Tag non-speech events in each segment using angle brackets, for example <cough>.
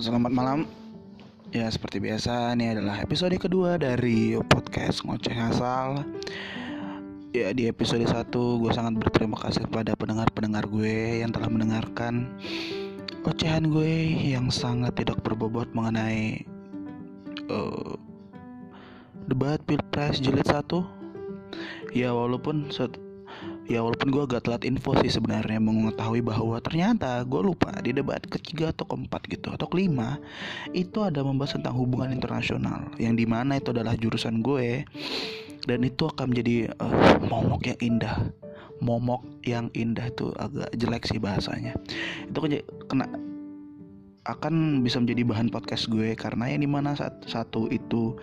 Selamat malam. Ya, seperti biasa, ini adalah episode kedua dari podcast Ngoceh Asal. Ya, di episode 1 gue sangat berterima kasih kepada pendengar-pendengar gue yang telah mendengarkan ocehan gue yang sangat tidak berbobot mengenai uh, debat Pilpres jilid 1. Ya, walaupun ya walaupun gue agak telat info sih sebenarnya mengetahui bahwa ternyata gue lupa di debat ketiga atau keempat gitu atau kelima itu ada membahas tentang hubungan internasional yang di mana itu adalah jurusan gue dan itu akan menjadi uh, momok yang indah. Momok yang indah itu agak jelek sih bahasanya. Itu kena akan bisa menjadi bahan podcast gue karena yang di mana saat satu itu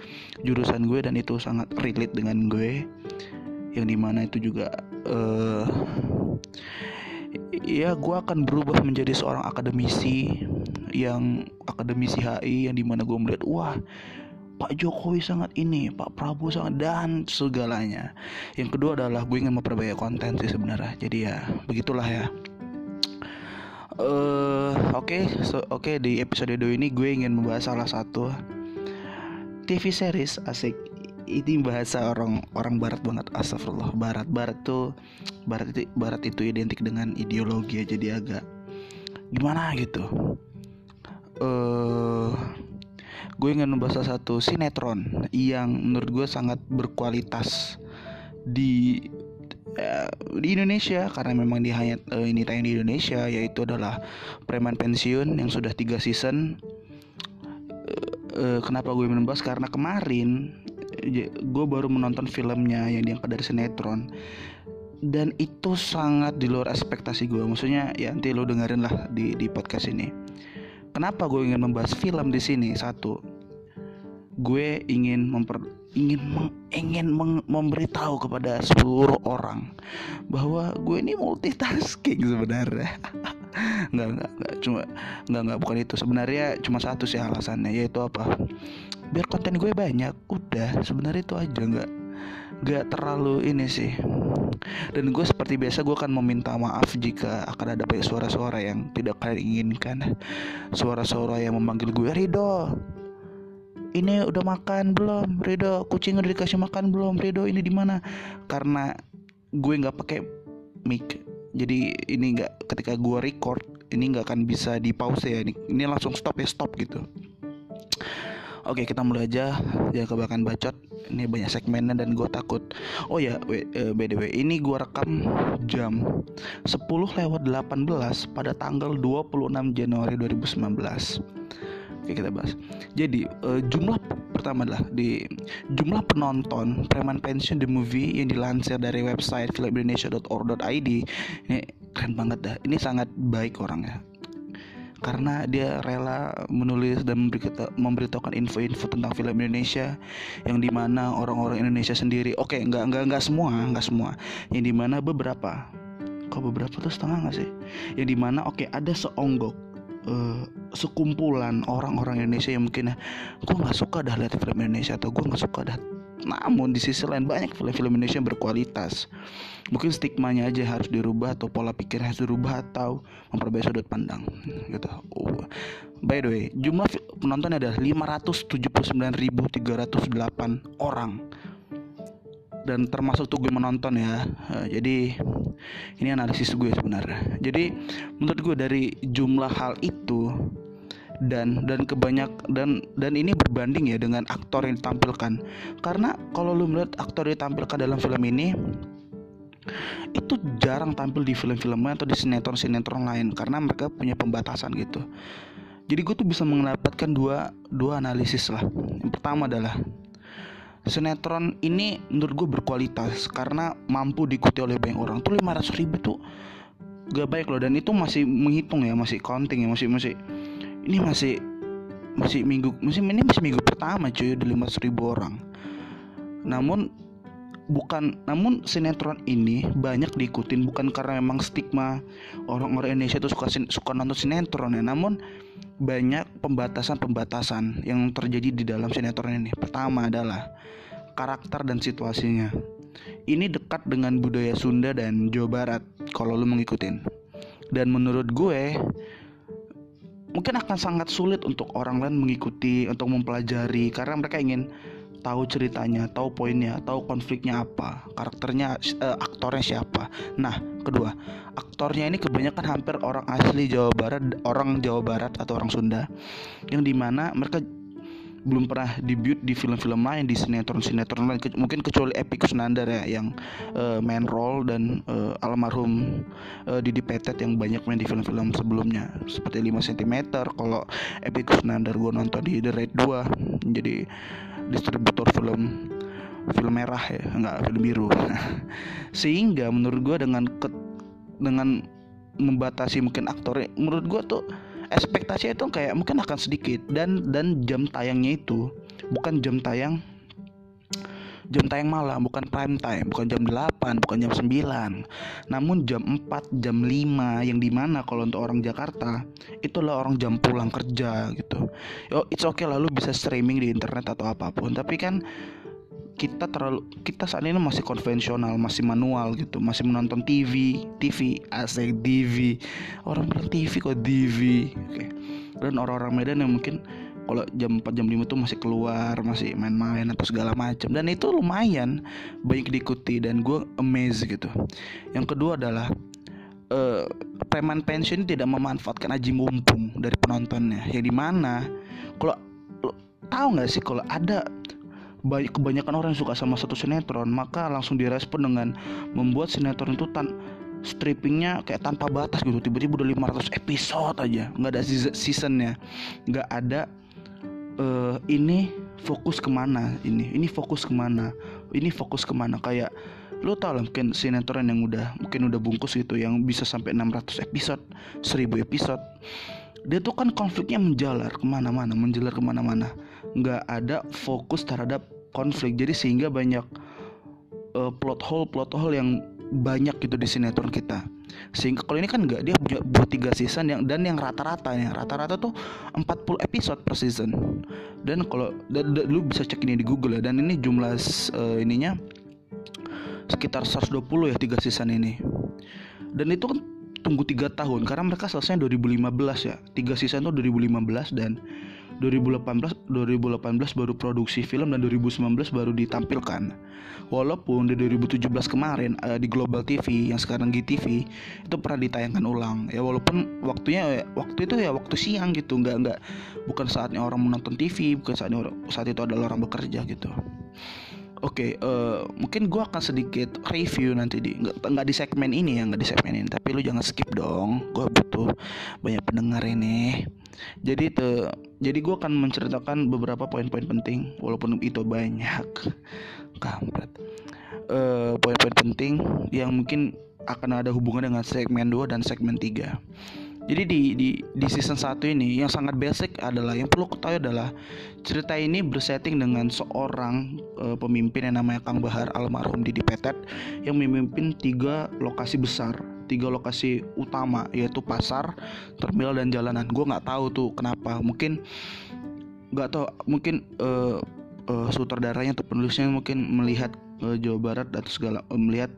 jurusan gue dan itu sangat relate dengan gue yang di mana itu juga uh, ya gue akan berubah menjadi seorang akademisi yang akademisi HI yang di mana gue melihat wah Pak Jokowi sangat ini, Pak Prabowo sangat dan segalanya. Yang kedua adalah gue ingin memperbaiki konten sih sebenarnya. Jadi ya begitulah ya. Uh, oke, okay, so, oke okay, di episode 2 ini gue ingin membahas salah satu TV series asik ini bahasa orang orang barat banget astagfirullah. Barat barat tuh barat itu barat itu identik dengan ideologi jadi agak gimana gitu. Eh uh, gue ingin membahas satu sinetron yang menurut gue sangat berkualitas di uh, di Indonesia. Karena memang di hanya uh, ini tayang di Indonesia yaitu adalah preman pensiun yang sudah tiga season. Kenapa gue membahas? Karena kemarin gue baru menonton filmnya yang diangkat dari sinetron. Dan itu sangat di luar ekspektasi gue maksudnya ya nanti lo dengerin lah di di podcast ini. Kenapa gue ingin membahas film di sini? Satu gue ingin memper ingin meng, ingin meng, memberitahu kepada seluruh orang bahwa gue ini multitasking sebenarnya. <laughs> Nggak nggak. Cuma nggak nggak bukan itu. Sebenarnya cuma satu sih alasannya yaitu apa biar konten gue banyak udah. Sebenarnya itu aja nggak nggak terlalu ini sih. Dan gue seperti biasa gue akan meminta maaf jika akan ada banyak suara-suara yang tidak kalian inginkan. Suara-suara yang memanggil gue Rido ini udah makan belum? Rido kucing udah dikasih makan belum? Rido ini di mana? Karena gue nggak pakai mic. Jadi ini nggak ketika gue record ini nggak akan bisa di pause ya. Ini, ini langsung stop ya stop gitu Oke kita mulai aja. Ya kebanyakan bacot. Ini banyak segmennya dan gue takut. Oh ya the way ini gue rekam jam 10 lewat 18 pada tanggal 26 Januari 2019 Oke kita bahas. Jadi uh, jumlah pertama adalah di jumlah penonton Preman Pension the movie yang dilansir dari website filmindonesia.org.id ini keren banget dah. Ini sangat baik orangnya karena dia rela menulis dan memberitahukan info-info tentang film Indonesia yang di mana orang-orang Indonesia sendiri. Oke okay, nggak nggak nggak semua nggak semua. Yang di mana beberapa kok beberapa tuh setengah nggak sih? Yang di mana oke okay, ada seonggok uh, sekumpulan orang-orang Indonesia yang mungkin gue nggak suka dah lihat film Indonesia atau gue nggak suka dah namun di sisi lain banyak film-film Indonesia yang berkualitas. Mungkin stigmanya aja harus dirubah atau pola pikir harus dirubah atau memperbaiki sudut pandang gitu. Oh. By the way, jumlah penonton adalah 579.308 orang. Dan termasuk tuh gue menonton ya. Jadi ini analisis gue sebenarnya. Jadi menurut gue dari jumlah hal itu dan dan kebanyak dan dan ini berbanding ya dengan aktor yang ditampilkan. Karena kalau lu melihat aktor yang ditampilkan dalam film ini itu jarang tampil di film-film atau di sinetron-sinetron lain karena mereka punya pembatasan gitu. Jadi gue tuh bisa mendapatkan dua dua analisis lah. Yang pertama adalah sinetron ini menurut gue berkualitas karena mampu diikuti oleh banyak orang. Tuh 500 ribu tuh gak baik loh dan itu masih menghitung ya masih counting ya masih masih ini masih masih minggu masih ini masih minggu pertama cuy lima ribu orang. Namun bukan namun sinetron ini banyak diikutin bukan karena memang stigma orang-orang Indonesia itu suka suka nonton sinetron ya. Namun banyak pembatasan-pembatasan yang terjadi di dalam sinetron ini. Pertama adalah karakter dan situasinya. Ini dekat dengan budaya Sunda dan Jawa Barat kalau lu mengikutin. Dan menurut gue mungkin akan sangat sulit untuk orang lain mengikuti untuk mempelajari karena mereka ingin tahu ceritanya, tahu poinnya, tahu konfliknya apa, karakternya, uh, aktornya siapa. Nah, kedua, aktornya ini kebanyakan hampir orang asli Jawa Barat, orang Jawa Barat atau orang Sunda, yang di mana mereka belum pernah debut di film-film lain di sinetron-sinetron lain mungkin kecuali Epicus Nandar ya yang uh, main role dan uh, almarhum uh, Didi Petet yang banyak main di film-film sebelumnya seperti 5 cm kalau Epicus Nandar gue nonton di The Red 2 jadi distributor film film merah ya nggak film biru. <laughs> Sehingga menurut gue dengan ke, dengan membatasi mungkin aktornya menurut gue tuh ekspektasi itu kayak mungkin akan sedikit. Dan dan jam tayangnya itu bukan jam tayang jam tayang malam bukan prime time. Bukan jam 8 bukan jam 9 namun jam 4 jam 5 yang di mana kalau untuk orang Jakarta itulah orang jam pulang kerja gitu. Yo it's okay lalu bisa streaming di internet atau apa pun. Tapi kan kita terlalu kita saat ini masih konvensional masih manual gitu masih menonton TV TV asik TV orang bilang TV kok TV oke. Dan orang-orang Medan yang mungkin kalau jam 4 jam 5 tuh masih keluar masih main-main atau segala macam dan itu lumayan banyak diikuti dan gue amazed gitu. Yang kedua adalah uh, preman pension tidak memanfaatkan aji mumpung dari penontonnya. Yang di mana kalau tahu nggak sih kalau ada banyak kebanyakan orang yang suka sama satu sinetron maka langsung direspon dengan membuat sinetron itu tan strippingnya kayak tanpa batas gitu. Tiba-tiba udah 500 episode aja nggak ada seasonnya. Nggak ada uh, ini fokus ke mana ini ini fokus ke mana ini fokus ke mana. Kayak lo tau lah mungkin sinetron yang udah mungkin udah bungkus gitu yang bisa sampai 600 episode 1000 episode. Dia tuh kan konfliknya menjalar ke mana-mana menjalar ke mana-mana nggak ada fokus terhadap konflik. Jadi sehingga banyak uh, plot hole plot hole yang banyak gitu di sinetron kita. Sehingga kalau ini kan nggak dia buat tiga season yang dan yang rata-rata ya rata-rata tuh 40 episode per season. Dan kalau lu bisa cek ini di Google ya. Dan ini jumlah uh, ininya sekitar 120 ya tiga season ini. Dan itu kan tunggu tiga tahun. Karena mereka selesai 2015 ya. Tiga season tuh 2015 dan 2018 2018 baru produksi film dan 2019 baru ditampilkan. Walaupun di 2017 kemarin uh, di Global TV yang sekarang GTV itu pernah ditayangkan ulang. Ya walaupun waktunya waktu itu ya waktu siang gitu, nggak nggak bukan saatnya orang menonton TV, bukan saatnya orang, saat itu adalah orang bekerja gitu. Oke, okay, uh, eh, mungkin gue akan sedikit review nanti di nggak nggak di segmen ini ya nggak di segmen ini, tapi lu jangan skip dong. Gue butuh banyak pendengar ini. Jadi te, jadi gue akan menceritakan beberapa poin-poin penting, walaupun itu banyak, <laughs> kampret. Uh, poin-poin penting yang mungkin akan ada hubungan dengan segmen 2 dan segmen 3 jadi di di di season 1 ini yang sangat basic adalah yang perlu ketahui adalah cerita ini bersetting dengan seorang uh, pemimpin yang namanya Kang Bahar almarhum Didi Petet yang memimpin tiga lokasi besar tiga lokasi utama yaitu pasar, terminal dan jalanan. Gue nggak tahu tuh kenapa. Mungkin nggak tahu. Mungkin uh, uh, sutradaranya atau penulisnya mungkin melihat uh, Jawa Barat atau segala uh, melihat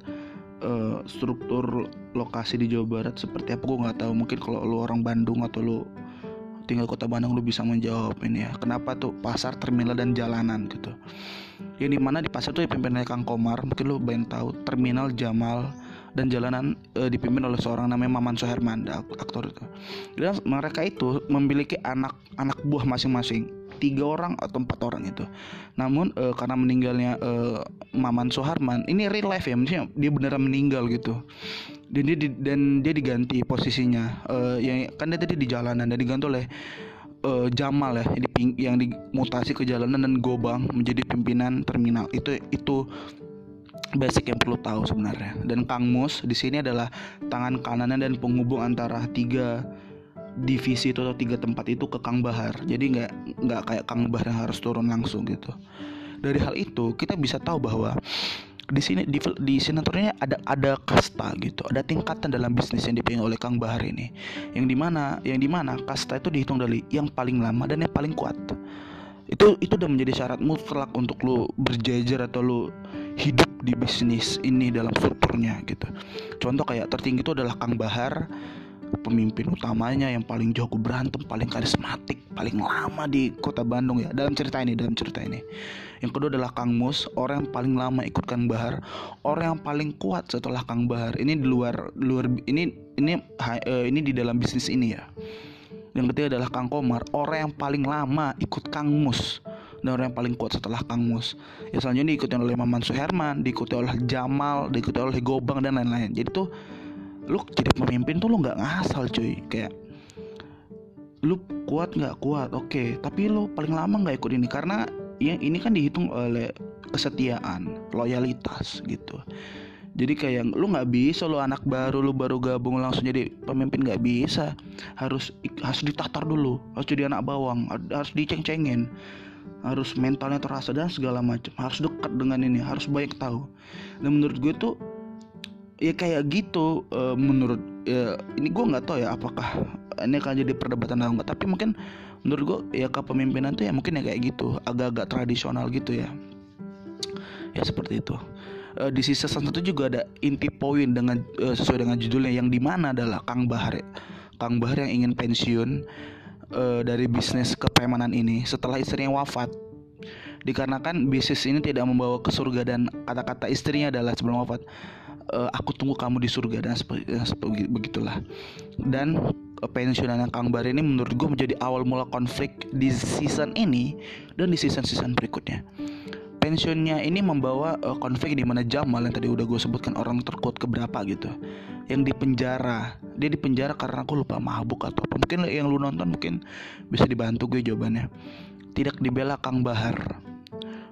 uh, struktur lokasi di Jawa Barat seperti apa gue nggak tahu mungkin kalau lu orang Bandung atau lu tinggal kota Bandung lu bisa menjawab ini ya kenapa tuh pasar terminal dan jalanan gitu yang di mana di pasar tuh dipimpin oleh Kang Komar mungkin lu banyak tahu terminal Jamal dan jalanan e, dipimpin oleh seorang namanya Maman Soherman aktor itu dan mereka itu memiliki anak anak buah masing-masing tiga orang atau empat orang itu. Namun uh, karena meninggalnya uh, Maman Soharman, ini real life ya, maksudnya dia beneran meninggal gitu. Dan dia di, dan dia diganti posisinya, uh, yang kan dia tadi di jalanan dan diganti oleh uh, Jamal ya, yang dimutasi ke jalanan dan Gobang menjadi pimpinan terminal. Itu itu basic yang perlu tahu sebenarnya. Dan Kang Mus di sini adalah tangan kanan dan penghubung antara tiga divisi itu atau tiga tempat itu ke Kang Bahar. Jadi nggak nggak kayak Kang Bahar yang harus turun langsung gitu. Dari hal itu kita bisa tahu bahwa di sini di, di sinetronnya ada ada kasta gitu. Ada tingkatan dalam bisnis yang dipegang oleh Kang Bahar ini. Yang di mana yang di mana kasta itu dihitung dari yang paling lama dan yang paling kuat. Itu itu udah menjadi syarat mutlak untuk lu berjajar atau lu hidup di bisnis ini dalam strukturnya gitu contoh kayak tertinggi itu adalah Kang Bahar pemimpin utamanya yang paling jago berantem, paling karismatik, paling lama di kota Bandung ya. Dalam cerita ini, dalam cerita ini. Yang kedua adalah Kang Mus, orang yang paling lama ikut Kang Bahar, orang yang paling kuat setelah Kang Bahar. Ini di luar luar ini ini uh, ini di dalam bisnis ini ya. Yang ketiga adalah Kang Komar, orang yang paling lama ikut Kang Mus dan orang yang paling kuat setelah Kang Mus. Ya selanjutnya diikuti oleh Maman Suherman, diikuti oleh Jamal, diikuti oleh Gobang dan lain-lain. Jadi tuh lu jadi pemimpin tuh lu nggak ngasal cuy kayak lu kuat nggak kuat oke okay. tapi lu paling lama nggak ikut ini karena yang ini kan dihitung oleh kesetiaan loyalitas gitu jadi kayak lu nggak bisa lu anak baru lu baru gabung langsung jadi pemimpin nggak bisa harus harus ditatar dulu harus jadi anak bawang harus diceng-cengin harus mentalnya terasa dan segala macam harus dekat dengan ini harus banyak tahu. Dan menurut gue tuh ya kayak gitu uh, menurut ya, ini gue nggak tahu ya apakah ini akan jadi perdebatan atau enggak tapi mungkin menurut gue ya kepemimpinan tuh ya mungkin ya kayak gitu agak-agak tradisional gitu ya. Ya seperti itu. Uh, di sisa satu juga ada inti poin dengan uh, sesuai dengan judulnya yang di mana adalah Kang Bahar Kang Bahar yang ingin pensiun uh, dari bisnis kepremanan ini setelah istrinya wafat. Dikarenakan bisnis ini tidak membawa ke surga dan kata-kata istrinya adalah sebelum wafat uh, aku tunggu kamu di surga dan seperti begitulah. Dan pensiunan Kang Bar ini menurut gue menjadi awal mula konflik di season ini dan di season-season berikutnya pensiunnya ini membawa uh, konflik di mana Jamal yang tadi udah gue sebutkan orang terkuat keberapa gitu. Yang di penjara. Dia di penjara karena aku lupa mabuk atau apa. Mungkin yang lu nonton mungkin bisa dibantu gue jawabannya. Tidak dibela Kang Bahar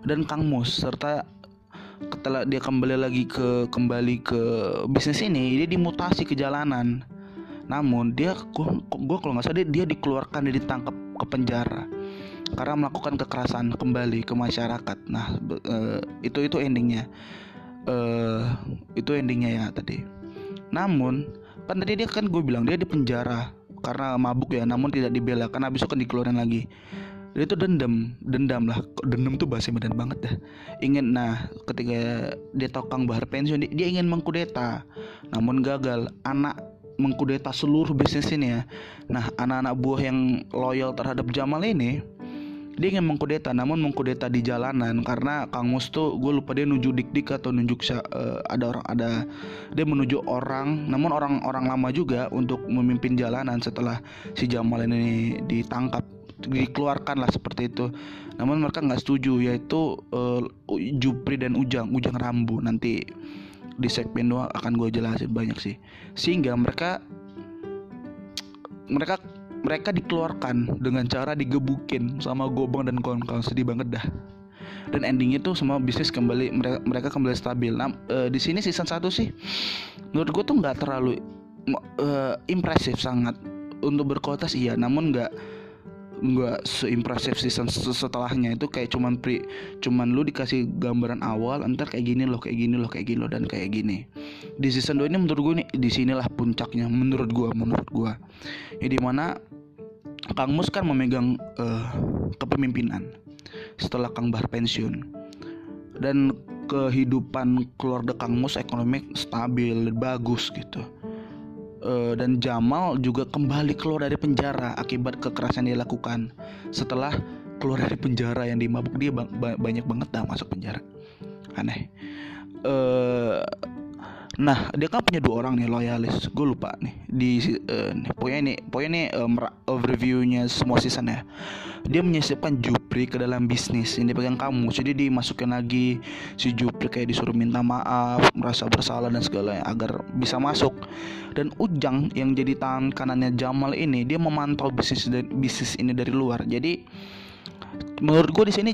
dan Kang Mus serta setelah dia kembali lagi ke kembali ke bisnis ini dia dimutasi ke jalanan namun dia gue kalau nggak salah dia, dia dikeluarkan dia ditangkap ke penjara karena melakukan kekerasan kembali ke masyarakat. Nah uh, itu itu endingnya. Uh, itu endingnya ya tadi. Namun kan tadi dia kan gue bilang dia di penjara karena mabuk ya namun tidak dibela. Karena itu kan dikeluarin lagi. Dia itu dendam dendam lah. Dendam tuh bahasa Medan banget dah. Ingin nah ketika dia tahu Kang Bahar pensiun dia, dia ingin mengkudeta namun gagal. Anak mengkudeta seluruh bisnis ini ya. Nah anak-anak buah yang loyal terhadap Jamal ini dia ingin mengkudeta namun mengkudeta di jalanan karena Kang Mus tuh gue lupa dia nunjuk dik-dik atau nunjuk uh, ada orang ada dia menuju orang namun orang-orang lama juga untuk memimpin jalanan setelah si Jamal ini ditangkap dikeluarkan lah seperti itu. Namun mereka nggak setuju yaitu uh, Jupri dan Ujang Ujang Rambu. Nanti di segmen dua akan gue jelasin banyak sih. Sehingga mereka mereka mereka dikeluarkan dengan cara digebukin sama Gobang dan kawan-kawan. Sedih banget dah. Dan endingnya tuh semua bisnis kembali mereka kembali stabil. Nah e, di sini season 1 sih menurut gue tuh nggak terlalu e, impresif sangat. Untuk berkualitas iya. Namun nggak nggak seimpresif season setelahnya. Itu kayak cuman pri cuman lu dikasih gambaran awal entar kayak gini loh kayak gini loh kayak gini loh dan kayak gini. Di season 2 ini menurut gue nih di sinilah puncaknya menurut gue menurut gue ya di mana Kang Mus kan memegang uh, kepemimpinan setelah Kang Bahar pensiun. Dan kehidupan keluarga Kang Mus ekonomi stabil bagus gitu. Uh, dan Jamal juga kembali keluar dari penjara akibat kekerasan yang dilakukan. Setelah keluar dari penjara yang dimabuk dia ba banyak banget dah masuk penjara. Aneh. Uh, Nah, dia kan punya dua orang nih loyalis. Gue lupa nih di uh, nih, pokoknya nih, pokoknya nih um, overviewnya semua season ya. Dia menyisipkan Jupri ke dalam bisnis ini pegang kamu. Jadi dimasukin lagi si Jupri kayak disuruh minta maaf, merasa bersalah dan segala agar bisa masuk. Dan Ujang yang jadi tangan kanannya Jamal ini dia memantau bisnis bisnis ini dari luar. Jadi menurut gue di sini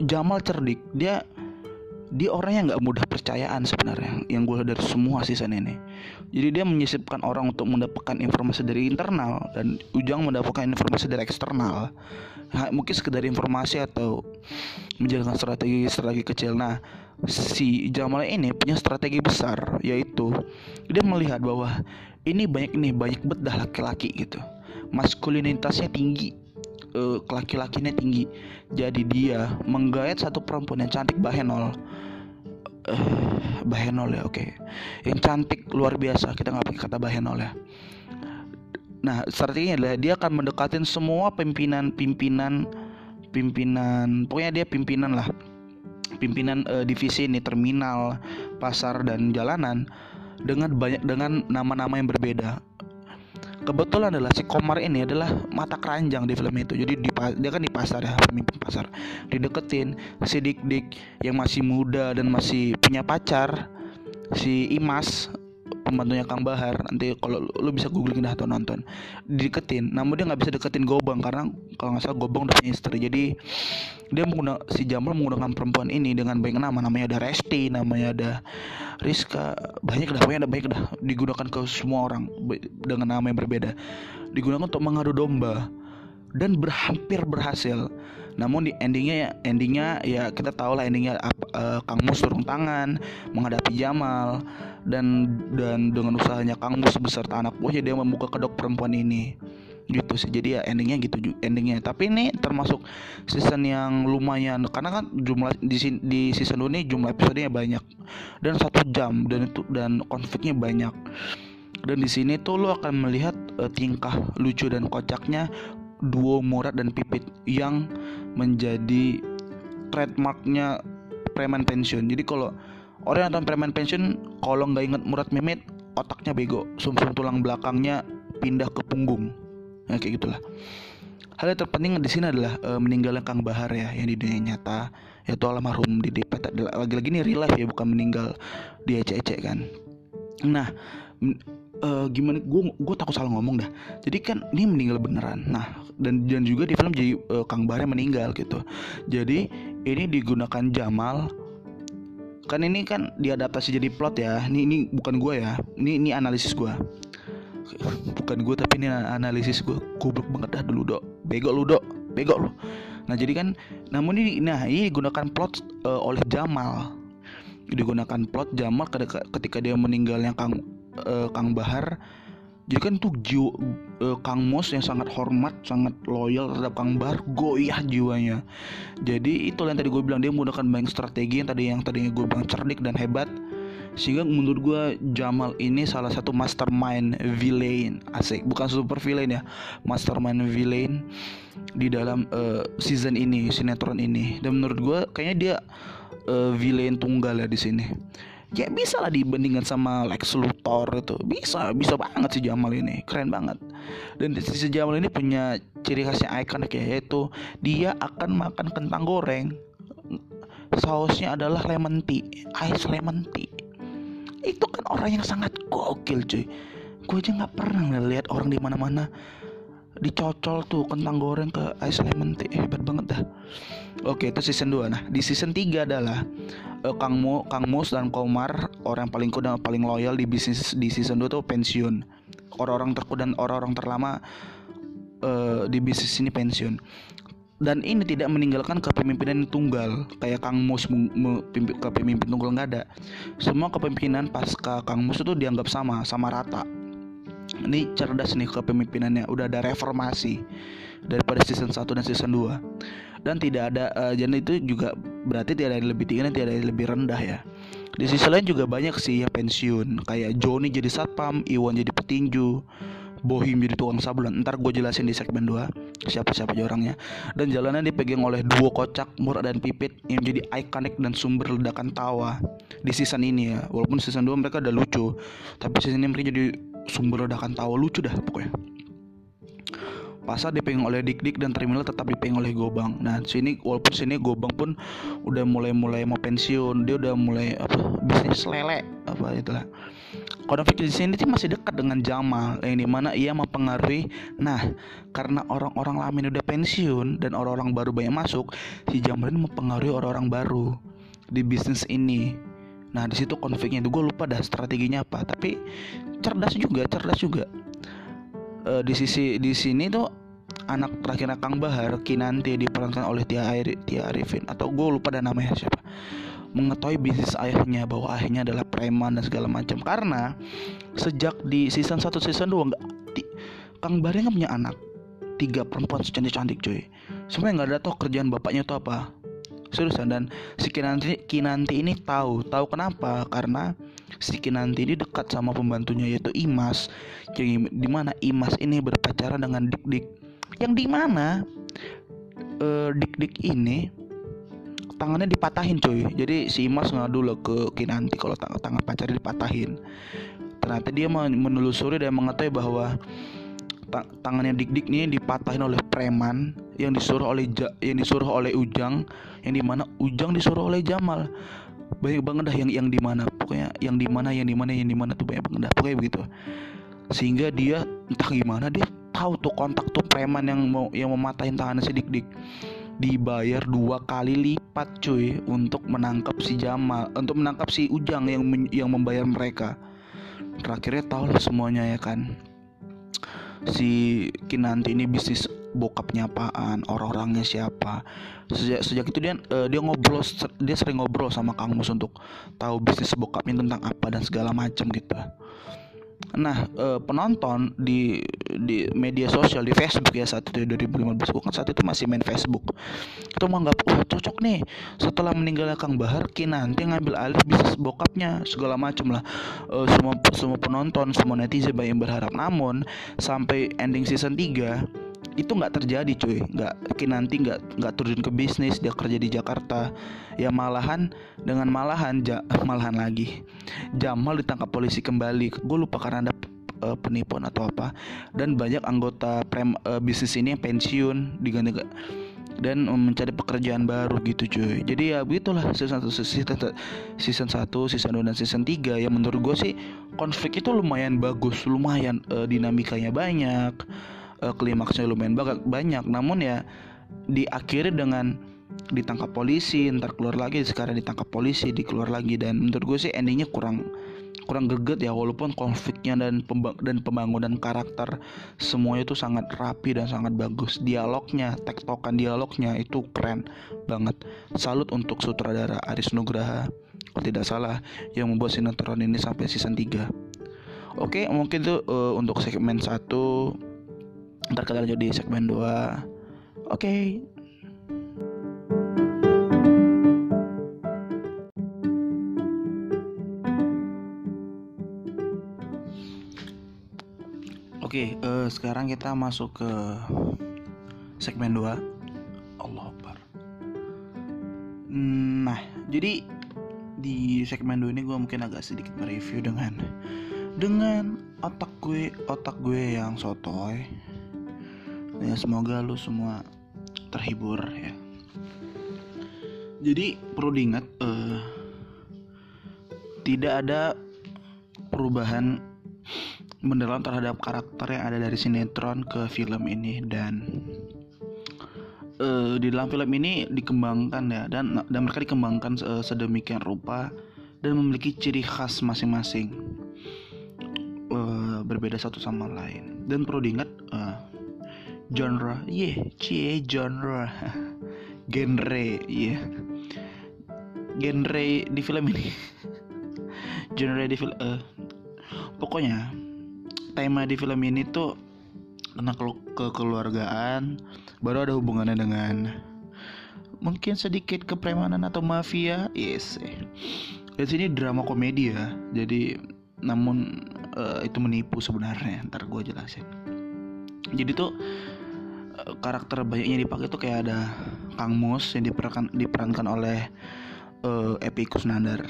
Jamal cerdik. Dia dia orangnya nggak mudah percayaan sebenarnya yang gue dari semua season ini. Jadi dia menyisipkan orang untuk mendapatkan informasi dari internal dan Ujang mendapatkan informasi dari eksternal. Mungkin sekedar informasi atau menjalankan strategi strategi kecil. Nah si Jamal ini punya strategi besar yaitu dia melihat bahwa ini banyak ini banyak bedah laki-laki gitu. Maskulinitasnya tinggi uh, laki-lakinya tinggi. Jadi dia menggait satu perempuan yang cantik bahenol. Uh, bahenol ya oke. Okay. yang cantik luar biasa. Kita nggak pakai kata bahenol ya. Nah strateginya adalah dia akan mendekatin semua pimpinan-pimpinan pimpinan pokoknya dia pimpinan lah. Pimpinan uh, divisi ini terminal pasar dan jalanan dengan banyak dengan nama-nama yang berbeda kebetulan adalah si Komar ini adalah mata keranjang di film itu. Jadi di, dia kan di pasar ya pemimpin pasar. Dideketin si Dik Dik yang masih muda dan masih punya pacar si Imas pembantunya Kang Bahar. Nanti kalau lu bisa googling dah atau nonton. Deketin namun dia nggak bisa deketin Gobang karena kalau nggak salah Gobang udah punya istri. Jadi dia menggunakan si Jamal menggunakan perempuan ini dengan banyak nama namanya ada Resti namanya ada Rizka. Banyak dah banyak ada banyak dah. Digunakan ke semua orang dengan nama yang berbeda. Digunakan untuk mengadu domba. Dan berhampir berhasil namun di endingnya ya endingnya ya kita tahu lah endingnya uh, Kang Mus turun tangan menghadapi Jamal dan dan dengan usahanya Kang Mus beserta anak buahnya dia membuka kedok perempuan ini. Gitu sih jadi ya endingnya gitu endingnya. Tapi ini termasuk season yang lumayan karena kan jumlah di di season ini jumlah episodenya banyak. Dan satu jam dan itu dan konfliknya banyak. Dan di sini tuh lo akan melihat uh, tingkah lucu dan kocaknya duo Murad dan Pipit yang menjadi trademarknya preman pensiun. Jadi kalau orang yang nonton preman pensiun kalau nggak inget Murad Mehmet otaknya bego, sumsum tulang belakangnya pindah ke punggung. Ya, kayak gitulah. Hal yang terpenting di sini adalah e, meninggalnya Kang Bahar ya yang di dunia nyata yaitu almarhum di Petak lagi-lagi ini real life ya bukan meninggal di ece-ece kan. Nah, uh, gimana gue gue takut salah ngomong dah jadi kan ini meninggal beneran nah dan dan juga di film jadi uh, Kang Bahar meninggal gitu. Jadi ini digunakan Jamal. Kan ini kan diadaptasi jadi plot ya. Ini ini bukan gue ya. Ini ini analisis gue bukan gue tapi ini analisis gue goblok banget dah dulu dok. Bego lu dok. Bego lu. Nah jadi kan namun ini nah ini digunakan plot uh, oleh Jamal. Digunakan plot Jamal ketika dia meninggalnya Kang uh, Kang Bahar jadi kan tuh jiwa uh, Kang Mos yang sangat hormat, sangat loyal terhadap Kang Bahar, goyah jiwanya. Jadi itu yang tadi gue bilang dia menggunakan banyak strategi yang tadi yang tadinya gue bilang cerdik dan hebat. Sehingga menurut gue Jamal ini salah satu mastermind villain asik, bukan super villain ya, mastermind villain di dalam uh, season ini, sinetron ini. Dan menurut gue kayaknya dia uh, villain tunggal ya di sini ya bisa lah dibandingkan sama Lex Luthor itu. Bisa bisa banget si Jamal ini. Keren banget. Dan si Jamal ini punya ciri khasnya ikonik ya yaitu dia akan makan kentang goreng. Sausnya adalah lemon tea ice lemon tea. Itu kan orang yang sangat gokil cuy. Gue aja nggak pernah lihat orang di mana-mana dicocol tuh kentang goreng ke ice lemon tea. Hebat banget dah. Oke itu season 2 nah di season 3 adalah uh, Kang Mo Kang Mus dan Komar orang paling kuda paling loyal di bisnis di season 2 tuh pensiun. Orang-orang terkuda dan orang-orang terlama uh, di bisnis ini pensiun. Dan ini tidak meninggalkan kepemimpinan tunggal kayak Kang Mus kepemimpinan tunggal nggak ada. Semua kepemimpinan pasca Kang Mus itu dianggap sama sama rata ini cerdas nih kepemimpinannya udah ada reformasi daripada season 1 dan season 2 dan tidak ada uh, jadi itu juga berarti tidak ada yang lebih tinggi dan tidak ada yang lebih rendah ya. Di sisi lain juga banyak sih yang pensiun kayak Joni jadi satpam Iwan jadi petinju Bohim jadi tukang sablon Ntar gue jelasin di segmen 2 Siapa-siapa aja orangnya. Dan jalannya dipegang oleh duo kocak Murad dan Pipit Yang menjadi ikonik dan sumber ledakan tawa Di season ini ya. Walaupun season 2 mereka udah lucu Tapi season ini mereka jadi sumber ledakan tawa lucu dah pokoknya pasar dipegang oleh Dik Dik dan terminal tetap dipegang oleh Gobang. Nah, sini walaupun sini Gobang pun udah mulai-mulai mau pensiun, dia udah mulai apa bisnis lele apa itulah. Konflik di sini sih masih dekat dengan Jamal yang di mana ia mempengaruhi. Nah, karena orang-orang lama ini udah pensiun dan orang-orang baru banyak masuk, si Jamal ini mempengaruhi orang-orang baru di bisnis ini. Nah di situ konfliknya itu gue lupa dah strateginya apa. Tapi cerdas juga, cerdas juga. E, di sisi di sini tuh anak terakhir Kang Bahar Kinanti diperankan oleh Tia, Ari, Tia Arifin atau gue lupa dah namanya siapa mengetahui bisnis ayahnya bahwa ayahnya adalah preman dan segala macam karena sejak di season 1 season 2 enggak Kang Bahar nggak punya anak tiga perempuan secantik cantik cuy sebenarnya nggak ada tau kerjaan bapaknya itu apa seriusan dan si Kinanti Kinanti ini tahu. Tahu kenapa? Karena si Kinanti ini dekat sama pembantunya yaitu Imas. Jadi di mana Imas ini berpacaran dengan Dik Dik yang di mana uh, Dik Dik ini tangannya dipatahin cuy. Jadi si Imas ngadu lo ke Kinanti kalau tangan tangan pacarnya dipatahin. Ternyata dia menelusuri dan mengetahui bahwa tangannya Dik Dik ini dipatahin oleh preman yang disuruh oleh ja, yang disuruh oleh Ujang yang di mana Ujang disuruh oleh Jamal. Banyak banget dah yang yang di mana. Pokoknya yang di mana yang di mana yang di mana tuh banyak banget dah. Pokoknya begitu. Sehingga dia entah gimana dia tahu tuh kontak tuh preman yang mau yang mematahin tangannya si Dik Dik dibayar dua kali lipat cuy untuk menangkap si Jamal untuk menangkap si Ujang yang yang membayar mereka. Terakhirnya tahu lah semuanya ya kan? Si Kinanti ini bisnis bokapnya apaan, orang-orangnya siapa. Sejak sejak itu dia uh, dia ngobrol dia sering ngobrol sama Kang Mus untuk tahu bisnis bokapnya tentang apa dan segala macam gitu. Nah, e, penonton di di media sosial di Facebook ya saat itu 2015 gue kan saat itu masih main Facebook. Itu menganggap wah cocok nih setelah meninggalnya Kang Bahar nanti ngambil alih bisnis bokapnya segala macam lah. E, semua semua penonton, semua netizen banyak berharap. Namun sampai ending season 3 itu nggak terjadi cuy. Nggak nanti nggak nggak turun ke bisnis dia kerja di Jakarta. Ya malahan dengan malahan ja, <laughs> malahan lagi Jamal ditangkap polisi kembali. Gue lupa karena ada uh, penipuan atau apa. Dan banyak anggota prem uh, bisnis ini yang pensiun diganti dan mencari pekerjaan baru gitu cuy. Jadi ya begitulah season 1 season, season 1 season 2 dan season 3 yang menurut gue sih konflik itu lumayan bagus lumayan uh, dinamikanya banyak uh, klimaksnya lumayan banyak. Namun ya diakhiri dengan ditangkap polisi ntar keluar lagi sekarang ditangkap polisi dikeluar lagi. Dan menurut gue sih endingnya kurang kurang greget ya walaupun konfliknya dan pembang dan pembangunan karakter semuanya itu sangat rapi dan sangat bagus. Dialognya tektokan dialognya itu keren banget. Salut untuk sutradara Aris Nugraha. Kalau tidak salah yang membuat sinetron ini sampai season 3 oke mungkin itu uh, untuk segmen 1 ntar kita lanjut di segmen 2 oke. Okay. Oke, okay, uh, eh, sekarang kita masuk ke segmen 2 Allah Akbar. Nah, jadi di segmen 2 ini gue mungkin agak sedikit mereview dengan dengan otak gue otak gue yang sotoy ya semoga lu semua terhibur ya. Jadi perlu diingat uh, tidak ada perubahan mendalam terhadap karakter yang ada dari sinetron ke film ini dan uh, di dalam film ini dikembangkan ya dan dan mereka dikembangkan uh, sedemikian rupa dan memiliki ciri khas masing-masing uh, berbeda satu sama lain. Dan perlu diingat uh, genre. Yeah cie genre. <laughs> Genre yeah genre di film ini. <laughs> Genre di film uh, pokoknya tema di film ini tuh tentang ke kekeluargaan baru ada hubungannya dengan mungkin sedikit kepremanan atau mafia. Yes di sini drama komedi ya. Jadi namun uh, itu menipu sebenarnya. Ntar gue jelasin. Jadi tuh karakter banyaknya dipakai itu kayak ada Kang Mus yang diperankan diperankan oleh uh, Epi Kusnandar.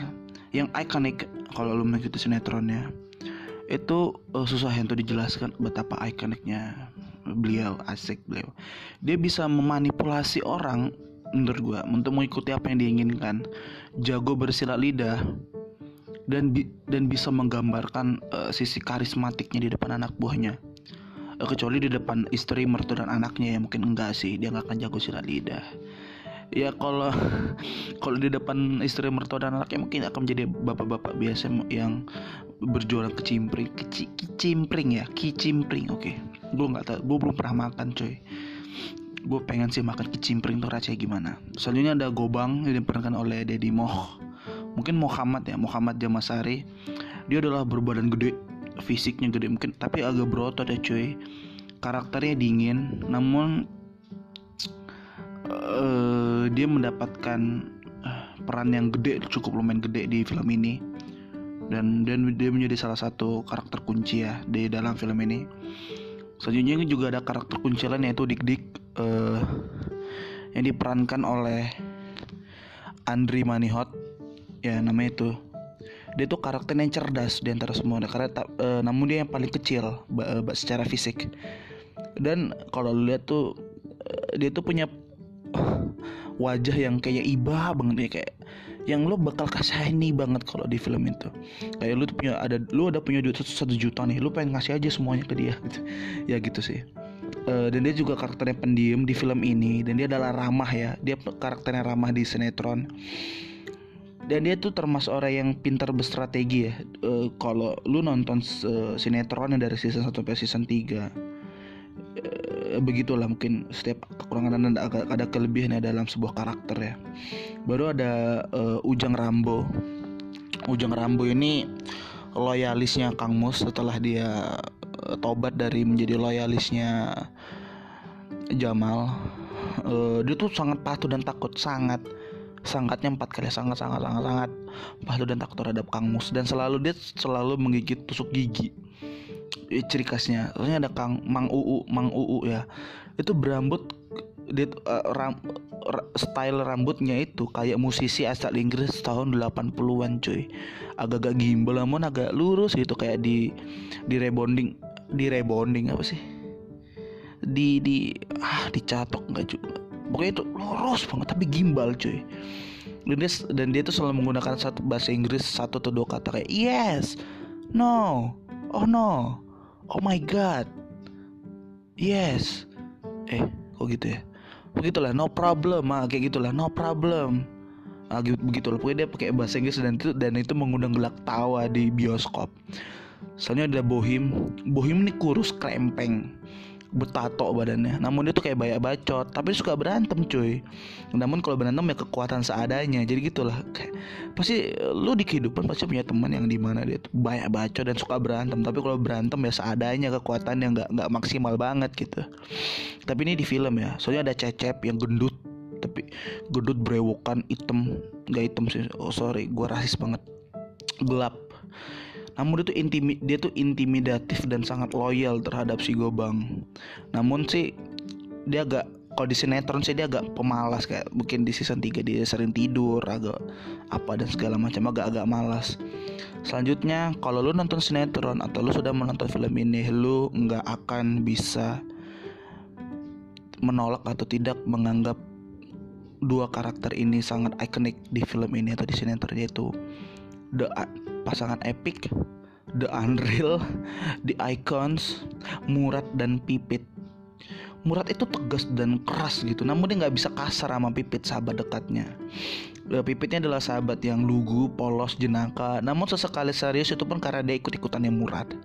Yang ikonik kalau lu mengikuti sinetronnya itu uh, susah untuk dijelaskan betapa ikoniknya beliau asik beliau. Dia bisa memanipulasi orang menurut gua untuk mengikuti apa yang diinginkan. Jago bersilat lidah dan bi dan bisa menggambarkan uh, sisi karismatiknya di depan anak buahnya. Eh, kecuali di depan istri mertua dan anaknya ya mungkin enggak sih. Dia nggak akan jago silat lidah. Ya kalau <laughs> kalau di depan istri mertua dan anaknya mungkin akan menjadi bapak-bapak biasa yang berjualan kecimpring Keci, kicimpring ya kicimpring oke okay. gue nggak tahu gue belum pernah makan coy. Gue pengen sih makan kicimpring tuh rasanya gimana. Selanjutnya ada gobang yang diperankan oleh Dedi Moh. Mungkin Muhammad ya Muhammad Jamasari. Dia adalah berbadan gede fisiknya gede mungkin tapi agak berotot ya cuy. Karakternya dingin namun uh, dia mendapatkan uh, peran yang gede cukup lumayan gede di film ini. Dan dan dia menjadi salah satu karakter kunci ya di dalam film ini. Selanjutnya juga ada karakter kunci lain yaitu Dik Dik uh, yang diperankan oleh Andri Manihot. Ya namanya itu dia tuh karakter yang cerdas di antara semua. Karena uh, namun dia yang paling kecil uh, secara fisik. Dan kalau lihat tuh uh, dia tuh punya <sighs> wajah yang kayak iba banget ya kayak yang lo bakal kasihani banget kalau di film itu. Kayak lu tuh punya ada lu ada punya duit satu juta nih lu pengen ngasih aja semuanya ke dia gitu. <laughs> Ya gitu sih. Uh, dan dia juga karakternya pendiam di film ini dan dia adalah ramah ya. Dia karakternya ramah di sinetron dan dia tuh termasuk orang yang pintar berstrategi ya. Uh, kalau lu nonton uh, sinetron dari season 1 sampai season 3 Eh, begitulah mungkin setiap kekurangan dan ada, ada kelebihannya dalam sebuah karakter ya. Baru ada uh, Ujang Rambo. Ujang Rambo ini loyalisnya Kang Mus setelah dia uh, tobat dari menjadi loyalisnya Jamal. Uh, dia tuh sangat patuh dan takut sangat sangatnya empat kali sangat sangat sangat sangat patuh dan takut terhadap Kang Mus. Dan selalu dia selalu menggigit tusuk gigi. Ciri khasnya. Soalnya ada Kang Mang Uu Mang Uu ya. Itu berambut dia uh, ram, style rambutnya itu kayak musisi asal Inggris tahun 80-an cuy. Agak-agak gimbal namun agak lurus gitu kayak di di rebonding di rebonding apa sih? Di di ah dicatok nggak juga pokoknya itu lurus banget tapi gimbal cuy. Dan dia dan dia tuh selalu menggunakan satu bahasa Inggris satu atau dua kata kayak yes no oh no oh my god yes. Eh kok gitu ya? Begitulah no problem. Ah kayak gitulah no problem. Ah gitu begitulah. Pokoknya dia pakai bahasa Inggris dan itu dan itu mengundang gelak tawa di bioskop. Soalnya ada Bohim Bohim ini kurus krempeng bertato badannya. Namun dia tuh kayak banyak bacot tapi suka berantem cuy. Namun kalau berantem ya kekuatan seadanya jadi gitulah. Kayak pasti lu di kehidupan pasti punya teman yang di mana dia tuh banyak bacot dan suka berantem. Tapi kalau berantem ya seadanya kekuatan yang nggak nggak maksimal banget gitu. Tapi ini di film ya soalnya ada cecep yang gendut tapi gendut brewokan hitam. Nggak hitam sih oh sorry gua rasis banget. Gelap namun dia tuh intimi dia tuh intimidatif dan sangat loyal terhadap si Gobang. Namun sih dia agak kalau di sinetron sih dia agak pemalas kayak mungkin di season 3 dia sering tidur agak apa dan segala macam agak-agak malas. Selanjutnya kalau lu nonton sinetron atau lu sudah menonton film ini lu nggak akan bisa menolak atau tidak menganggap dua karakter ini sangat ikonik di film ini atau di sinetron yaitu the pasangan epic The Unreal, The Icons, Murad dan Pipit. Murad itu tegas dan keras gitu, namun dia nggak bisa kasar sama Pipit sahabat dekatnya. Eh, Pipitnya adalah sahabat yang lugu, polos, jenaka. Namun sesekali serius itu pun karena dia ikut-ikutannya Murad.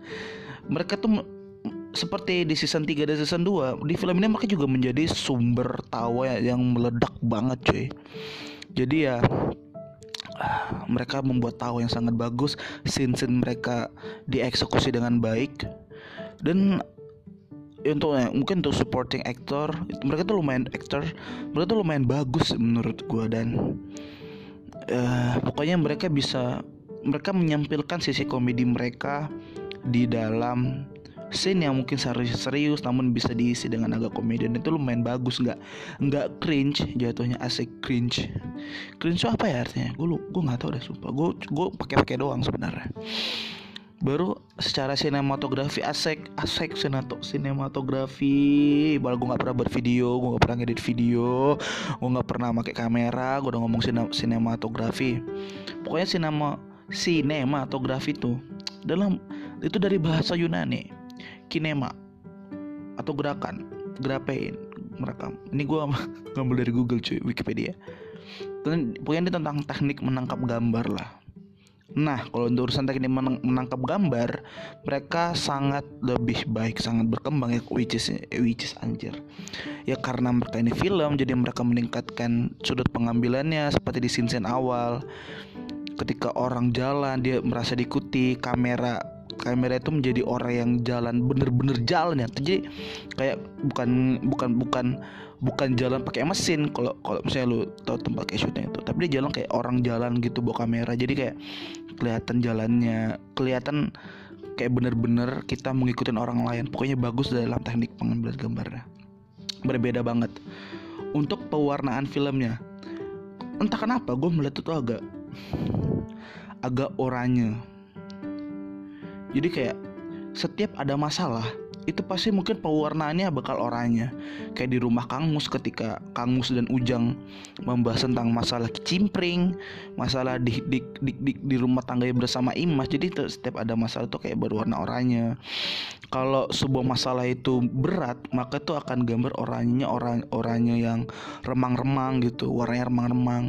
Mereka tuh seperti di season 3 dan season 2 di film ini mereka juga menjadi sumber tawa yang meledak banget cuy jadi ya mereka membuat tahu yang sangat bagus scene scene mereka dieksekusi dengan baik. Dan untuk ya, mungkin untuk supporting actor mereka tuh lumayan actor mereka tuh lumayan bagus menurut gue dan uh, pokoknya mereka bisa mereka menyampilkan sisi komedi mereka di dalam scene yang mungkin serius serius namun bisa diisi dengan agak komedi dan itu lumayan bagus. Nggak nggak cringe jatuhnya asik cringe. Cringe itu apa ya artinya? Gue gue nggak tahu deh sumpah. Gue gue pakai pakai doang sebenarnya. Baru secara sinematografi asik asik senato sinematografi. Baru gue nggak pernah buat video gue nggak pernah ngedit video gue nggak pernah pakai kamera gue udah ngomong sinem sinematografi. Pokoknya sinema sinematografi tuh dalam itu dari bahasa Yunani kinema. Atau gerakan. Gerapein. Merekam. Ini gue <laughs> ngambil dari Google cuy. Wikipedia. Dan pokoknya ini tentang teknik menangkap gambar lah. Nah, kalau untuk urusan teknik menangkap gambar, mereka sangat lebih baik, sangat berkembang ya, which is, which is anjir. Ya karena mereka ini film, jadi mereka meningkatkan sudut pengambilannya seperti di scene-scene awal. Ketika orang jalan, dia merasa diikuti, kamera kamera itu menjadi orang yang jalan bener-bener jalan ya. Jadi kayak bukan bukan bukan bukan jalan pakai mesin kalau kalau misalnya lu tahu tempat kayak syuting itu. Tapi dia jalan kayak orang jalan gitu bawa kamera. Jadi kayak kelihatan jalannya kelihatan kayak bener-bener kita mengikuti orang lain. Pokoknya bagus dalam teknik pengambilan gambarnya. Berbeda banget. Untuk pewarnaan filmnya entah kenapa gue melihat itu agak agak oranye jadi kayak setiap ada masalah itu pasti mungkin pewarnaannya bakal oranye. Kayak di rumah Kang Mus ketika Kang Mus dan Ujang membahas tentang masalah kicimpring masalah di di, di, di, di rumah tangga bersama Imas. Jadi setiap ada masalah itu kayak berwarna oranye. Kalau sebuah masalah itu berat maka itu akan gambar oranye orang oranye yang remang-remang gitu. Warnanya remang-remang.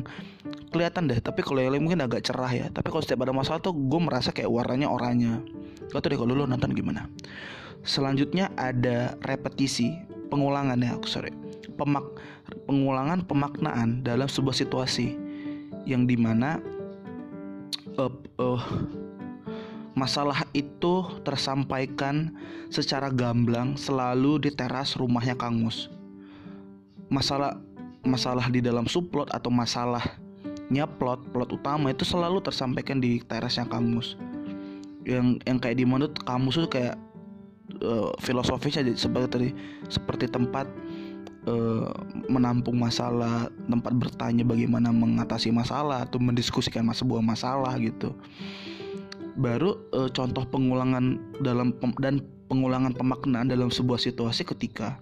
Kelihatan deh tapi kalau yang mungkin agak cerah ya. Tapi kalau setiap ada masalah tuh gue merasa kayak warnanya oranye. Gak tau deh kalau lo nonton gimana selanjutnya ada repetisi pengulangan ya sorry. Pemak pengulangan pemaknaan dalam sebuah situasi yang di mana uh, uh, masalah itu tersampaikan secara gamblang selalu di teras rumahnya Kang Mus. Masalah masalah di dalam subplot atau masalahnya plot plot utama itu selalu tersampaikan di terasnya Kang Mus. Yang yang kayak di mana Kang Mus tuh kayak uh, filosofisnya seperti tadi seperti tempat uh, menampung masalah, tempat bertanya bagaimana mengatasi masalah atau mendiskusikan sebuah masalah gitu. Baru uh, contoh pengulangan dalam pem dan pengulangan pemaknaan dalam sebuah situasi ketika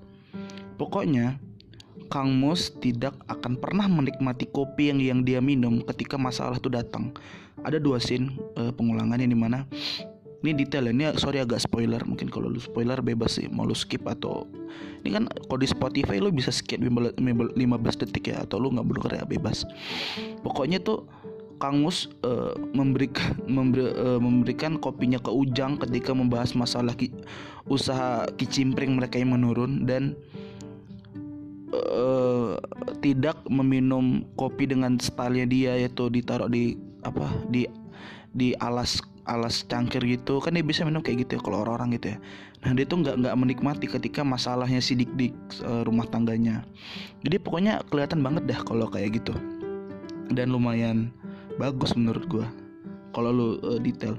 pokoknya Kang Mus tidak akan pernah menikmati kopi yang yang dia minum ketika masalah itu datang. Ada dua scene uh, pengulangan yang di mana ini detail ya, ini sorry agak spoiler mungkin kalau lu spoiler bebas sih mau lu skip atau ini kan kalau di Spotify lu bisa skip 15 detik ya atau lu nggak perlu ya bebas. Pokoknya tuh Kang Mus uh, memberikan memberi, uh, memberikan kopinya ke Ujang ketika membahas masalah ki, usaha kicimpring mereka yang menurun dan uh, tidak meminum kopi dengan stylenya dia yaitu ditaruh di apa di di alas alas cangkir gitu kan dia bisa minum kayak gitu ya kalau orang-orang gitu ya. Nah dia tuh nggak nggak menikmati ketika masalahnya si dik dik uh, rumah tangganya. Jadi pokoknya kelihatan banget dah kalau kayak gitu. Dan lumayan bagus menurut gua kalau lu uh, detail.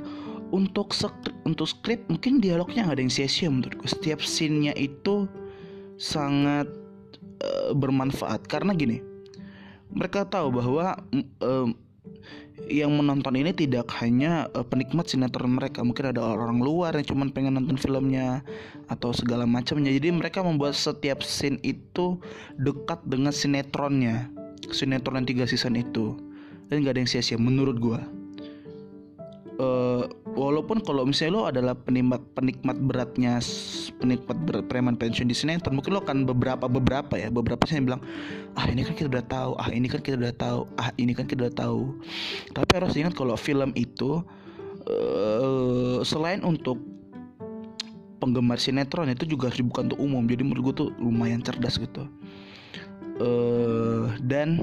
Untuk skrip untuk skrip mungkin dialognya nggak ada yang sia-sia menurut gua. Setiap scene-nya itu sangat uh, bermanfaat. Karena gini mereka tahu bahwa uh, yang menonton ini tidak hanya uh, penikmat sinetron mereka mungkin ada orang luar yang cuma pengen nonton filmnya atau segala macamnya. Jadi mereka membuat setiap scene itu dekat dengan sinetronnya sinetron yang tiga season itu. Dan gak ada yang sia-sia menurut gua. Uh, walaupun kalau misalnya lo adalah penikmat penikmat beratnya penikmat berat preman pensiun di sinetron mungkin lo akan beberapa beberapa ya beberapa sih yang bilang ah ini kan kita udah tahu ah ini kan kita udah tahu ah ini kan kita udah tahu. Tapi harus ingat kalau film itu uh, selain untuk penggemar sinetron itu juga harus dibuka untuk umum. Jadi menurut gue tuh lumayan cerdas gitu. Uh, dan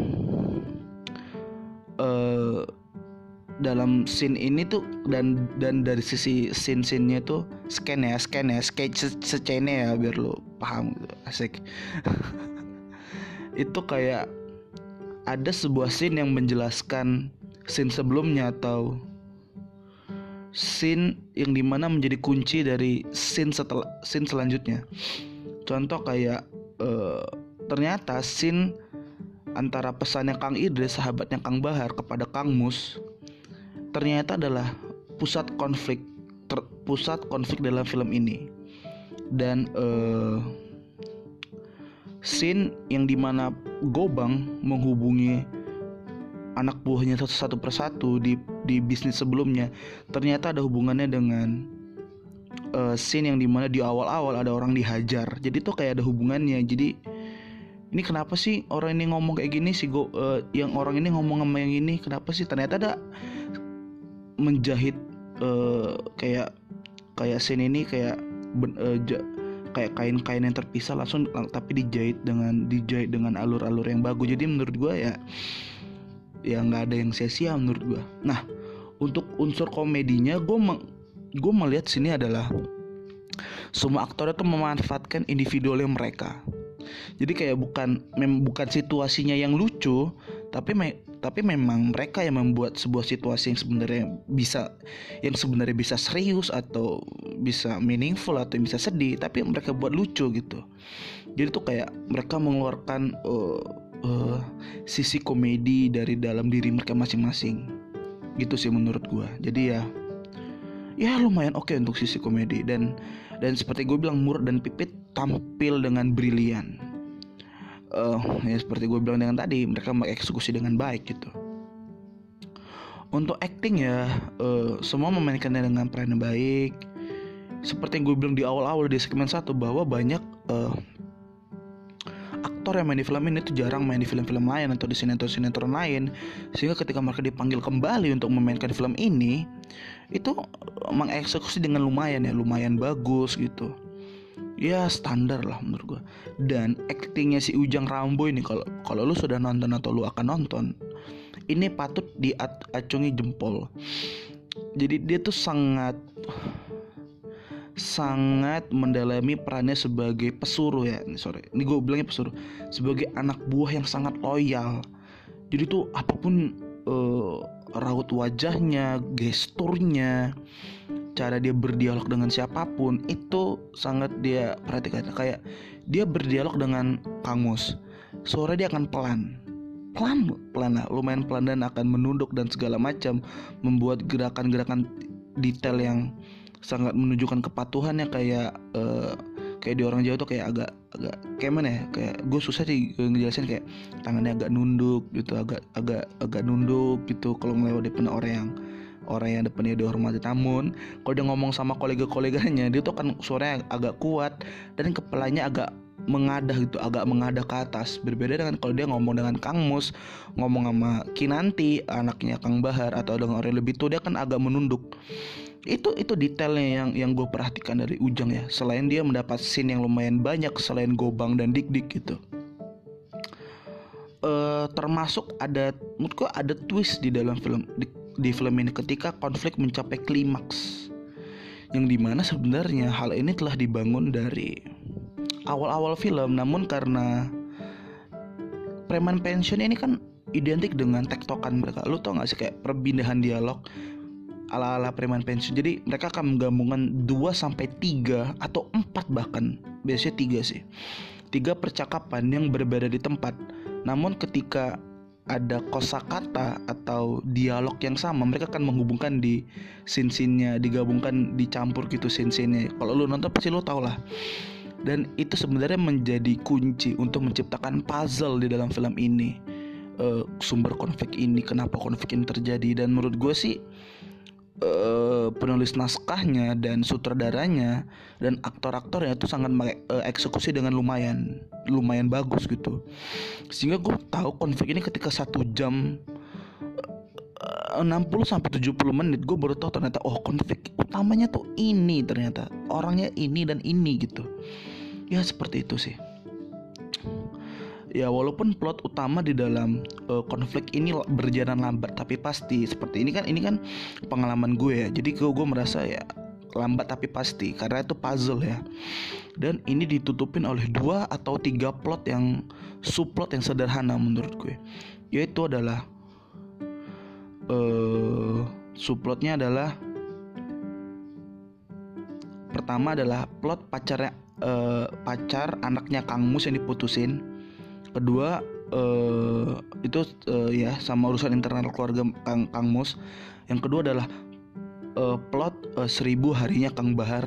uh, dalam scene ini tuh dan dan dari sisi scene scene-nya tuh scan ya scan ya sketch secene ya biar lo paham gitu asik. <laughs> Itu kayak ada sebuah scene yang menjelaskan scene sebelumnya atau scene yang di mana menjadi kunci dari scene setelah scene selanjutnya. Contoh kayak uh, ternyata scene antara pesannya Kang Idris sahabatnya Kang Bahar kepada Kang Mus ternyata adalah pusat konflik ter, pusat konflik dalam film ini. Dan uh, scene yang di mana Gobang menghubungi anak buahnya satu satu persatu di di bisnis sebelumnya ternyata ada hubungannya dengan uh, scene yang di mana di awal-awal ada orang dihajar. Jadi tuh kayak ada hubungannya. Jadi ini kenapa sih orang ini ngomong kayak gini sih go uh, yang orang ini ngomong sama yang ini? Kenapa sih? Ternyata ada menjahit uh, kayak kayak scene ini kayak ben, uh, ja, kayak kain-kain yang terpisah langsung tapi dijahit dengan dijahit dengan alur-alur yang bagus. Jadi menurut gue ya ya nggak ada yang sia-sia menurut gue nah untuk unsur komedinya gue gue melihat sini adalah semua aktor itu memanfaatkan individualnya mereka. Jadi kayak bukan mem, bukan situasinya yang lucu tapi me, tapi memang mereka yang membuat sebuah situasi yang sebenarnya bisa yang sebenarnya bisa serius atau bisa meaningful atau bisa sedih tapi mereka buat lucu gitu. Jadi tuh kayak mereka mengeluarkan uh, uh, sisi komedi dari dalam diri mereka masing-masing. Gitu sih menurut gue jadi ya ya lumayan oke okay untuk sisi komedi. Dan dan seperti gue bilang Mur dan Pipit tampil dengan brilian uh, ya seperti gue bilang dengan tadi mereka mengeksekusi dengan baik gitu. Untuk acting ya uh, semua memainkannya dengan peran yang baik. Seperti yang gue bilang di awal-awal di segmen satu bahwa banyak uh, aktor yang main di film ini tuh jarang main di film-film lain atau di sinetron-sinetron lain. Sehingga ketika mereka dipanggil kembali untuk memainkan film ini itu mengeksekusi dengan lumayan ya lumayan bagus gitu ya standar lah menurut gue dan aktingnya si Ujang Rambo ini kalau kalau lu sudah nonton atau lu akan nonton ini patut diacungi jempol. Jadi dia tuh sangat sangat mendalami perannya sebagai pesuruh ya. Sorry ini gue bilangnya pesuruh. Sebagai anak buah yang sangat loyal. Jadi tuh apa pun uh, raut wajahnya gesturnya cara dia berdialog dengan siapa pun itu sangat dia perhatikan. Kayak dia berdialog dengan Kang Mus. Suara dia akan pelan. Pelan pelan lah. Lumayan pelan dan akan menunduk dan segala macam membuat gerakan-gerakan detail yang sangat menunjukkan kepatuhannya kayak uh, kayak di orang Jawa tuh kayak agak agak kayak mana ya? Kayak gue susah sih ngejelasin kayak tangannya agak nunduk gitu agak agak agak nunduk gitu. Kalau melewati depan orang yang orang yang depannya dihormati. Namun kalau dia ngomong sama kolega-koleganya dia tuh kan suaranya agak kuat dan kepalanya agak mengadah gitu agak mengadah ke atas. Berbeda dengan kalau dia ngomong dengan Kang Mus ngomong sama Kinanti anaknya Kang Bahar atau dengan orang lebih tua dia kan agak menunduk. Itu itu detailnya yang yang gue perhatikan dari Ujang ya. Selain dia mendapat scene yang lumayan banyak selain Gobang dan Dik Dik gitu. Uh, termasuk ada menurutku ada twist di dalam film di, di film ini ketika konflik mencapai klimaks yang di mana sebenarnya hal ini telah dibangun dari awal-awal film. Namun karena preman pension ini kan identik dengan tektokan mereka. Lu tau gak sih kayak perpindahan dialog ala-ala preman pensiun? Jadi mereka akan menggabungkan 2 sampai 3 atau 4 bahkan. Biasanya 3 sih. Tiga percakapan yang berbeda di tempat. Namun ketika ada kosakata atau dialog yang sama. Mereka akan menghubungkan di scene-scene-nya digabungkan dicampur gitu scene-scene-nya. Kalau lu nonton pasti lu tau lah. Dan itu sebenarnya menjadi kunci untuk menciptakan puzzle di dalam film ini. Uh, sumber konflik ini kenapa konflik ini terjadi. Dan menurut gue sih uh, penulis naskahnya dan sutradaranya dan aktor-aktornya itu sangat uh, eksekusi dengan lumayan lumayan bagus gitu. Sehingga gue tahu konflik ini ketika satu jam uh, 60 sampai 70 menit gue baru tahu ternyata oh konflik utamanya tuh ini ternyata. Orangnya ini dan ini gitu. Ya seperti itu sih ya walaupun plot utama di dalam uh, konflik ini berjalan lambat tapi pasti. Seperti ini kan ini kan pengalaman gue ya. Jadi gue gue merasa ya lambat tapi pasti karena itu puzzle ya. Dan ini ditutupin oleh dua atau tiga plot yang subplot yang sederhana menurut gue. Yaitu adalah uh, subplotnya adalah pertama adalah plot pacarnya uh, pacar anaknya Kang Mus yang diputusin kedua uh, itu uh, ya sama urusan internal keluarga Kang Kang Mus. Yang kedua adalah uh, plot uh, seribu harinya Kang Bahar.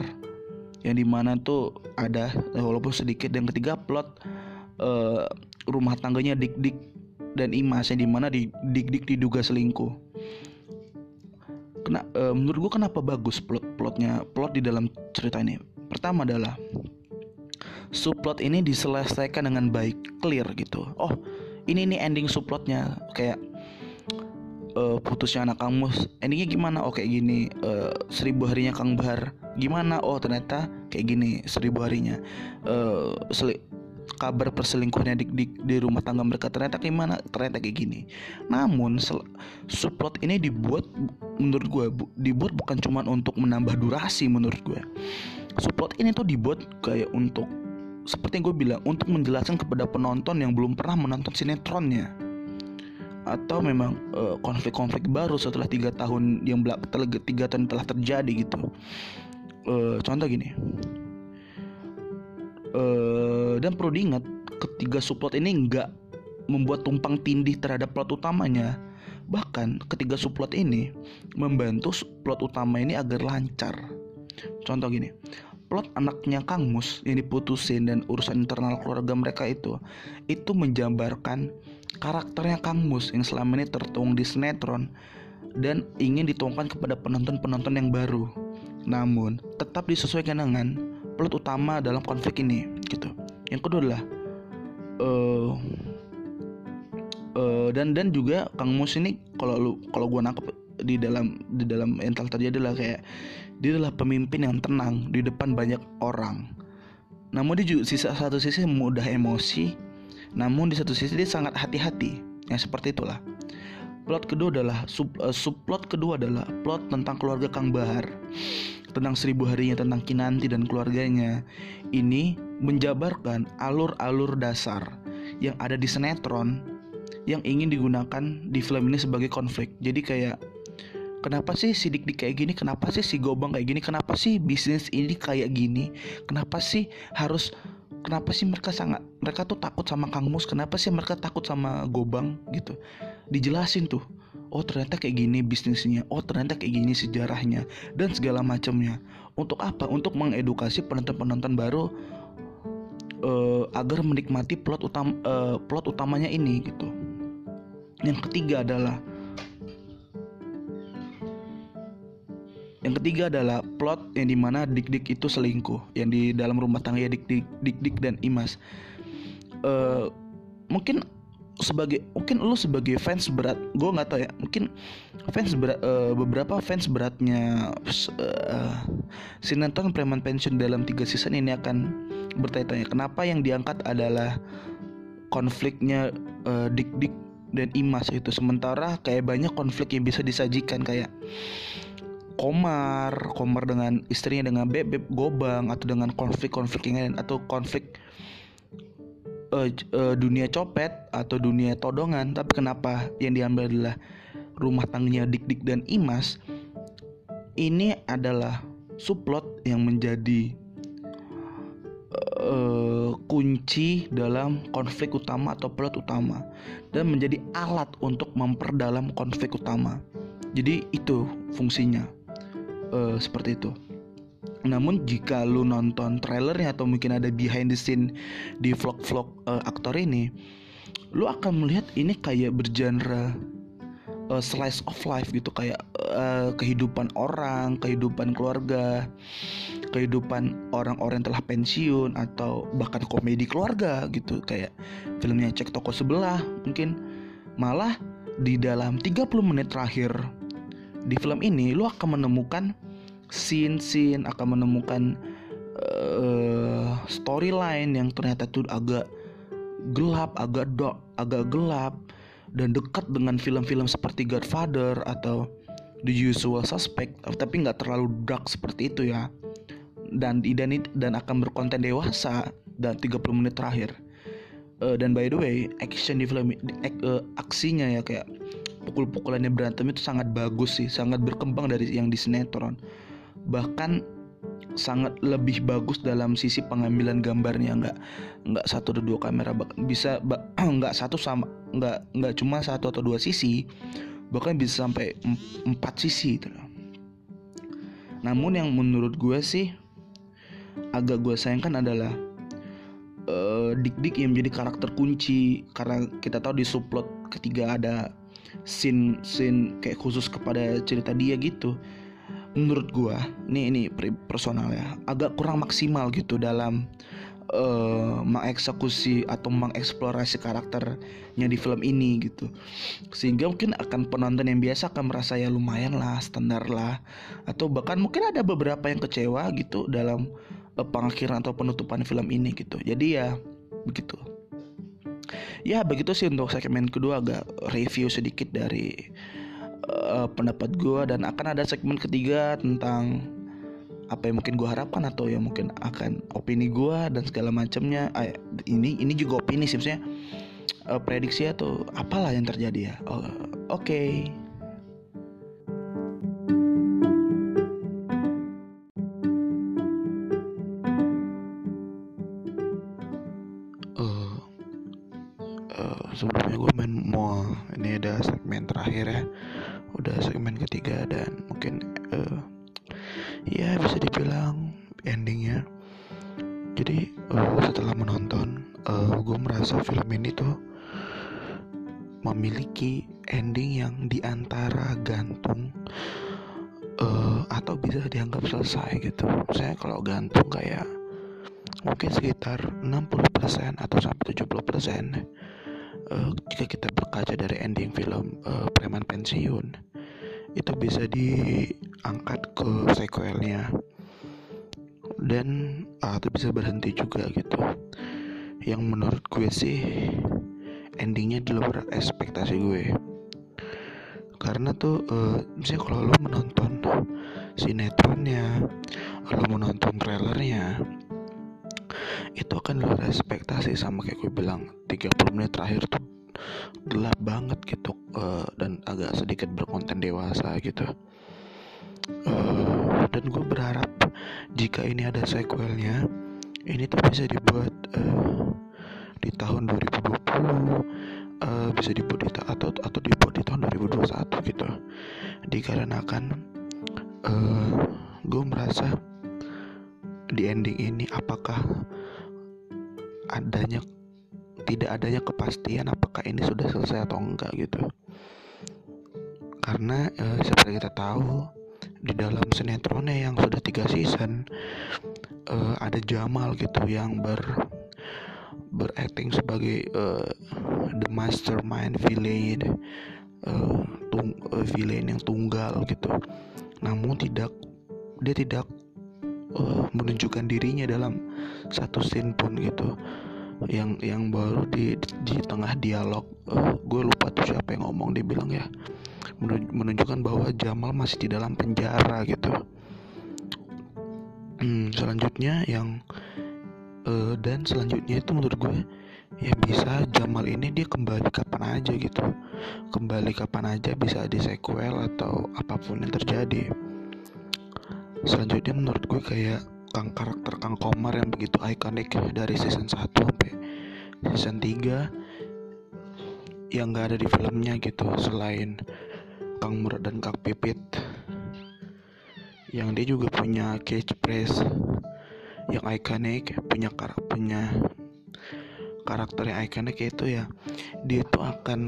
Yang di mana tuh ada walaupun sedikit. Dan ketiga plot uh, rumah tangganya Dik Dik dan Imas yang di mana di Dik Dik diduga selingkuh. Kena, uh, menurut gua kenapa bagus plot plotnya plot di dalam cerita ini? Pertama adalah subplot ini diselesaikan dengan baik clear gitu. Oh ini nih ending subplotnya. Kayak uh, putusnya anak Kang endingnya gimana? Oh kayak gini. Uh, seribu harinya Kang Bahar. Gimana? Oh ternyata kayak gini seribu harinya. Uh, seli kabar perselingkuhannya di, di, di rumah tangga mereka ternyata gimana? Ternyata kayak gini. Namun subplot ini dibuat menurut gue bu, dibuat bukan cuma untuk menambah durasi menurut gue subplot ini tuh dibuat kayak untuk seperti yang gue bilang untuk menjelaskan kepada penonton yang belum pernah menonton sinetronnya. Atau memang eh, konflik-konflik baru setelah tiga tahun yang tiga tahun telah terjadi gitu. Uh, contoh gini. Uh, dan perlu diingat ketiga subplot ini nggak membuat tumpang tindih terhadap plot utamanya. Bahkan ketiga subplot ini membantu plot utama ini agar lancar. Contoh gini plot anaknya Kang Mus yang diputusin dan urusan internal keluarga mereka itu itu menjabarkan karakternya Kang Mus yang selama ini tertuang di sinetron dan ingin dituangkan kepada penonton-penonton yang baru. Namun, tetap disesuaikan dengan plot utama dalam konflik ini gitu. Yang kedua adalah uh, uh, dan dan juga Kang Mus ini kalau lu kalau gua nangkep di dalam di dalam ental terjadi adalah kayak dia adalah pemimpin yang tenang di depan banyak orang. Namun dia juga sisa satu sisi mudah emosi, namun di satu sisi dia sangat hati-hati. Yang seperti itulah. Plot kedua adalah sub, uh, subplot kedua adalah plot tentang keluarga Kang Bahar. Tentang seribu harinya tentang Kinanti dan keluarganya. Ini menjabarkan alur-alur dasar yang ada di sinetron yang ingin digunakan di film ini sebagai konflik. Jadi kayak kenapa sih si dik dik kayak gini? Kenapa sih si gobang kayak gini? Kenapa sih bisnis ini kayak gini? Kenapa sih harus kenapa sih mereka sangat mereka tuh takut sama Kang Mus? Kenapa sih mereka takut sama Gobang gitu? Dijelasin tuh. Oh ternyata kayak gini bisnisnya. Oh ternyata kayak gini sejarahnya. Dan segala macamnya. Untuk apa? Untuk mengedukasi penonton-penonton baru uh, agar menikmati plot utam uh, plot utamanya ini gitu. Yang ketiga adalah Yang ketiga adalah plot yang di mana dik-dik itu selingkuh, yang di dalam rumah tangga dik-dik, dik-dik dan Imas. Uh, mungkin sebagai mungkin lu sebagai fans berat, gue nggak tahu ya, mungkin fans berat, uh, beberapa fans beratnya uh, sinetron Preman Pension dalam tiga season ini akan bertanya-tanya kenapa yang diangkat adalah konfliknya uh, dik-dik dan Imas itu sementara kayak banyak konflik yang bisa disajikan kayak Komar, Komar dengan istrinya dengan Bebek Gobang atau dengan konflik-konflik yang lain atau konflik uh, uh, dunia copet atau dunia todongan. Tapi kenapa yang diambil adalah rumah tangganya Dik Dik dan Imas? Ini adalah subplot yang menjadi uh, kunci dalam konflik utama atau plot utama dan menjadi alat untuk memperdalam konflik utama. Jadi itu fungsinya uh, seperti itu. Namun jika lu nonton trailernya atau mungkin ada behind the scene di vlog-vlog uh, aktor ini, lu akan melihat ini kayak bergenre uh, slice of life gitu. Kayak uh, kehidupan orang, kehidupan keluarga, kehidupan orang-orang yang telah pensiun atau bahkan komedi keluarga gitu. Kayak filmnya cek toko sebelah mungkin. Malah di dalam 30 menit terakhir di film ini lo akan menemukan scene-scene akan menemukan uh, storyline yang ternyata tuh agak gelap agak dark agak gelap dan dekat dengan film-film seperti Godfather atau The Usual Suspect tapi nggak terlalu dark seperti itu ya. Dan dan dan akan berkonten dewasa dan 30 menit terakhir. Uh, dan by the way action di film uh, aksinya ya kayak pukul-pukulannya berantem itu sangat bagus sih sangat berkembang dari yang di sinetron. Bahkan sangat lebih bagus dalam sisi pengambilan gambarnya nggak nggak satu atau dua kamera bisa <clears throat> nggak satu sama nggak nggak cuma satu atau dua sisi bahkan bisa sampai empat sisi gitu namun yang menurut gue sih agak gue sayangkan adalah uh, dik-dik yang menjadi karakter kunci karena kita tahu di subplot ketiga ada scene scene kayak khusus kepada cerita dia gitu. Menurut gua ini ini personal ya agak kurang maksimal gitu dalam uh, mengeksekusi atau mengeksplorasi karakternya di film ini gitu. Sehingga mungkin akan penonton yang biasa akan merasa ya lumayan lah standar lah. Atau bahkan mungkin ada beberapa yang kecewa gitu dalam uh, pengakhiran atau penutupan film ini gitu. Jadi ya begitu ya begitu sih untuk segmen kedua. Agak review sedikit dari uh, pendapat gue dan akan ada segmen ketiga tentang apa yang mungkin gue harapkan atau yang mungkin akan opini gue dan segala macamnya. Eh, ini ini juga opini sih maksudnya uh, prediksi atau apalah yang terjadi ya. Oh, oke. okay. Sebelumnya gue main mau ini ada segmen terakhir ya. Udah segmen ketiga dan mungkin uh, ya bisa dibilang endingnya. Jadi uh, setelah menonton uh, gue merasa film ini tuh memiliki ending yang di antara gantung uh, atau bisa dianggap selesai gitu. Saya kalau gantung kayak mungkin sekitar 60% atau sampai 70% uh, jika kita berkaca dari ending film uh, Preman Pensiun itu bisa diangkat ke sequelnya. Dan uh, itu bisa berhenti juga gitu. Yang menurut gue sih endingnya di luar ekspektasi gue. Karena tuh uh, misalnya kalau lo menonton sinetronnya lo menonton trailernya itu akan luar ekspektasi sama kayak gue bilang 30 menit terakhir tuh gelap banget gitu uh, dan agak sedikit berkonten dewasa gitu. Uh, dan gue berharap jika ini ada sequelnya ini tuh bisa dibuat uh, di tahun 2020 uh, bisa dibuat di atau atau dibuat di tahun 2021 gitu. Dikarenakan uh, gue merasa di ending ini apakah adanya tidak adanya kepastian apakah ini sudah selesai atau enggak gitu. Karena e, seperti kita tahu di dalam sinetronnya yang sudah tiga season e, ada Jamal gitu yang ber beracting sebagai uh, the mastermind villain uh, tung, uh, villain yang tunggal gitu. Namun tidak dia tidak uh, menunjukkan dirinya dalam satu scene pun gitu. Yang yang baru di di tengah dialog uh, gue lupa tuh siapa yang ngomong dia bilang ya menunjukkan bahwa Jamal masih di dalam penjara gitu. Hmm, selanjutnya yang uh, dan selanjutnya itu menurut gue ya bisa Jamal ini dia kembali kapan aja gitu. Kembali kapan aja bisa di sequel atau apa pun yang terjadi selanjutnya menurut gue kayak kang karakter Kang Komar yang begitu ikonik dari season 1 sampai season 3 yang gak ada di filmnya gitu selain Kang Murad dan Kang Pipit yang dia juga punya catchphrase yang ikonik punya karakter punya karakter yang ikonik itu ya dia tuh akan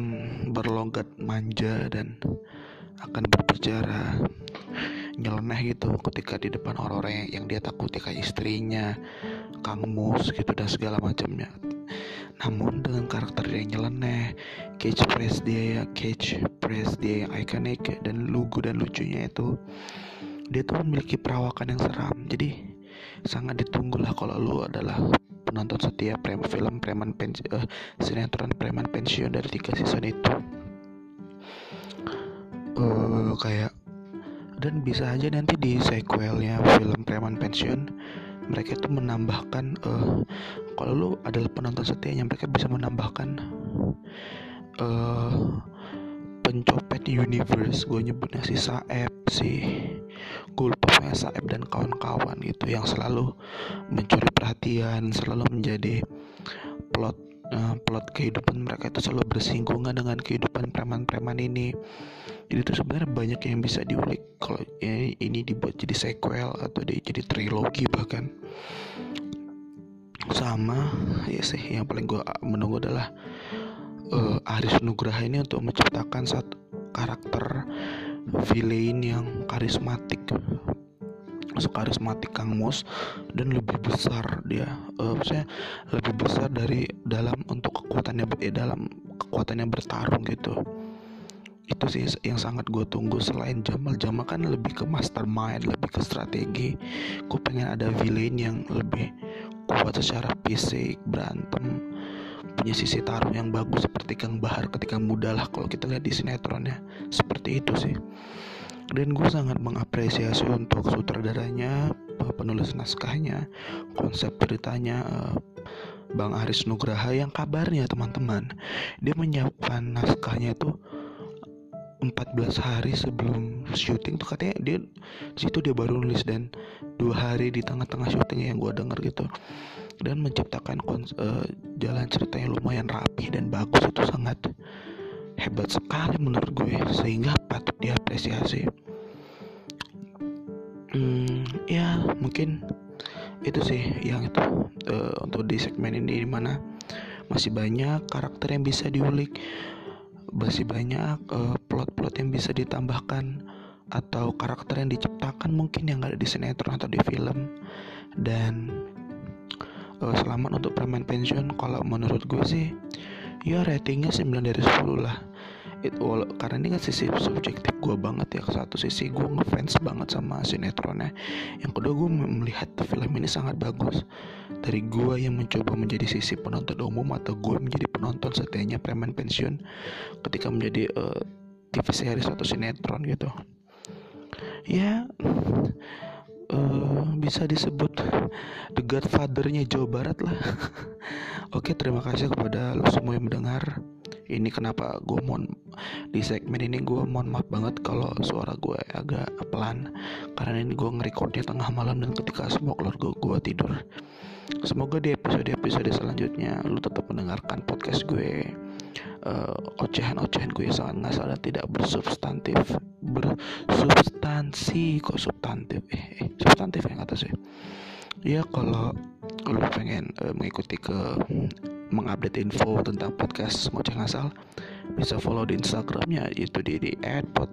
berlogat manja dan akan berbicara nyeleneh gitu ketika di depan orang-orang yang, dia takuti kayak istrinya, Kang Mus gitu dan segala macamnya. Namun dengan karakter yang nyeleneh, catch press dia ya, catch press dia yang ikonik dan lugu dan lucunya itu dia tuh memiliki perawakan yang seram. Jadi sangat ditunggu lah kalau lu adalah penonton setia prem film preman pensiun uh, sinetron preman pensiun dari tiga season itu uh, kayak dan bisa aja nanti di sequelnya film preman pensiun mereka itu menambahkan uh, kalau lu adalah penonton setianya mereka bisa menambahkan uh, pencopet universe. Gue nyebutnya si Saeb si gue Saeb dan kawan-kawan gitu yang selalu mencuri perhatian selalu menjadi plot uh, plot kehidupan mereka itu selalu bersinggungan dengan kehidupan preman-preman ini jadi itu sebenarnya banyak yang bisa diulik kalau ini, ini dibuat jadi sequel atau jadi trilogi bahkan. Sama ya sih yang paling gue menunggu adalah uh, Aris Nugraha ini untuk menciptakan satu karakter villain yang karismatik. Masuk karismatik Kang Mus dan lebih besar dia. Uh, maksudnya lebih besar dari dalam untuk kekuatannya eh, dalam kekuatannya bertarung gitu itu sih yang sangat gue tunggu selain Jamal. Jamal kan lebih ke mastermind lebih ke strategi. Gue pengen ada villain yang lebih kuat secara fisik berantem punya sisi taruh yang bagus seperti Kang Bahar ketika muda lah kalau kita lihat di sinetronnya. Seperti itu sih. Dan gue sangat mengapresiasi untuk sutradaranya penulis naskahnya konsep ceritanya eh, Bang Aris Nugraha yang kabarnya teman-teman dia menyiapkan naskahnya itu 14 hari sebelum syuting tuh katanya dia situ dia baru nulis dan dua hari di tengah-tengah syuting yang gue denger gitu. Dan menciptakan uh, jalan cerita yang lumayan rapi dan bagus itu sangat hebat sekali menurut gue sehingga patut diapresiasi. Hmm, ya mungkin itu sih yang itu uh, untuk di segmen ini di mana masih banyak karakter yang bisa diulik masih banyak eh, plot-plot yang bisa ditambahkan atau karakter yang diciptakan mungkin yang ada di sinetron atau di film. Dan uh, selamat untuk permen pensiun. Kalau menurut gue sih ya ratingnya 9 dari 10 lah It, well, karena ini kan sisi subjektif gue banget ya ke satu sisi gue ngefans banget sama sinetronnya. Yang kedua gue melihat film ini sangat bagus. Dari gue yang mencoba menjadi sisi penonton umum atau gue menjadi penonton setianya preman pensiun ketika menjadi uh, eh, TV series atau sinetron gitu. Ya uh, bisa disebut the godfathernya Jawa Barat lah. <laughs> Oke terima kasih kepada lo semua yang mendengar ini kenapa gue mohon di segmen ini gue mohon maaf banget kalau suara gue agak pelan. Karena ini gue ngerekordnya tengah malam dan ketika semua keluarga gue tidur. Semoga di episode-episode selanjutnya lu tetap mendengarkan podcast gue. Uh, ocehan-ocehan gue sangat ngasal dan tidak bersubstantif. Bersubstansi kok substantif? Eh, eh substantif yang atas ya. Ya kalau lu pengen uh, mengikuti ke mengupdate info tentang podcast ngoceh ngasal bisa follow di instagramnya itu di di add pod,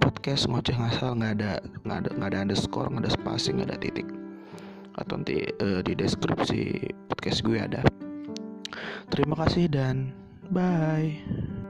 podcast ngoceh ngasal nggak ada nggak ada nggak ada underscore nggak ada spasi nggak ada titik. Atau nanti uh, di deskripsi podcast gue ada. Terima kasih dan bye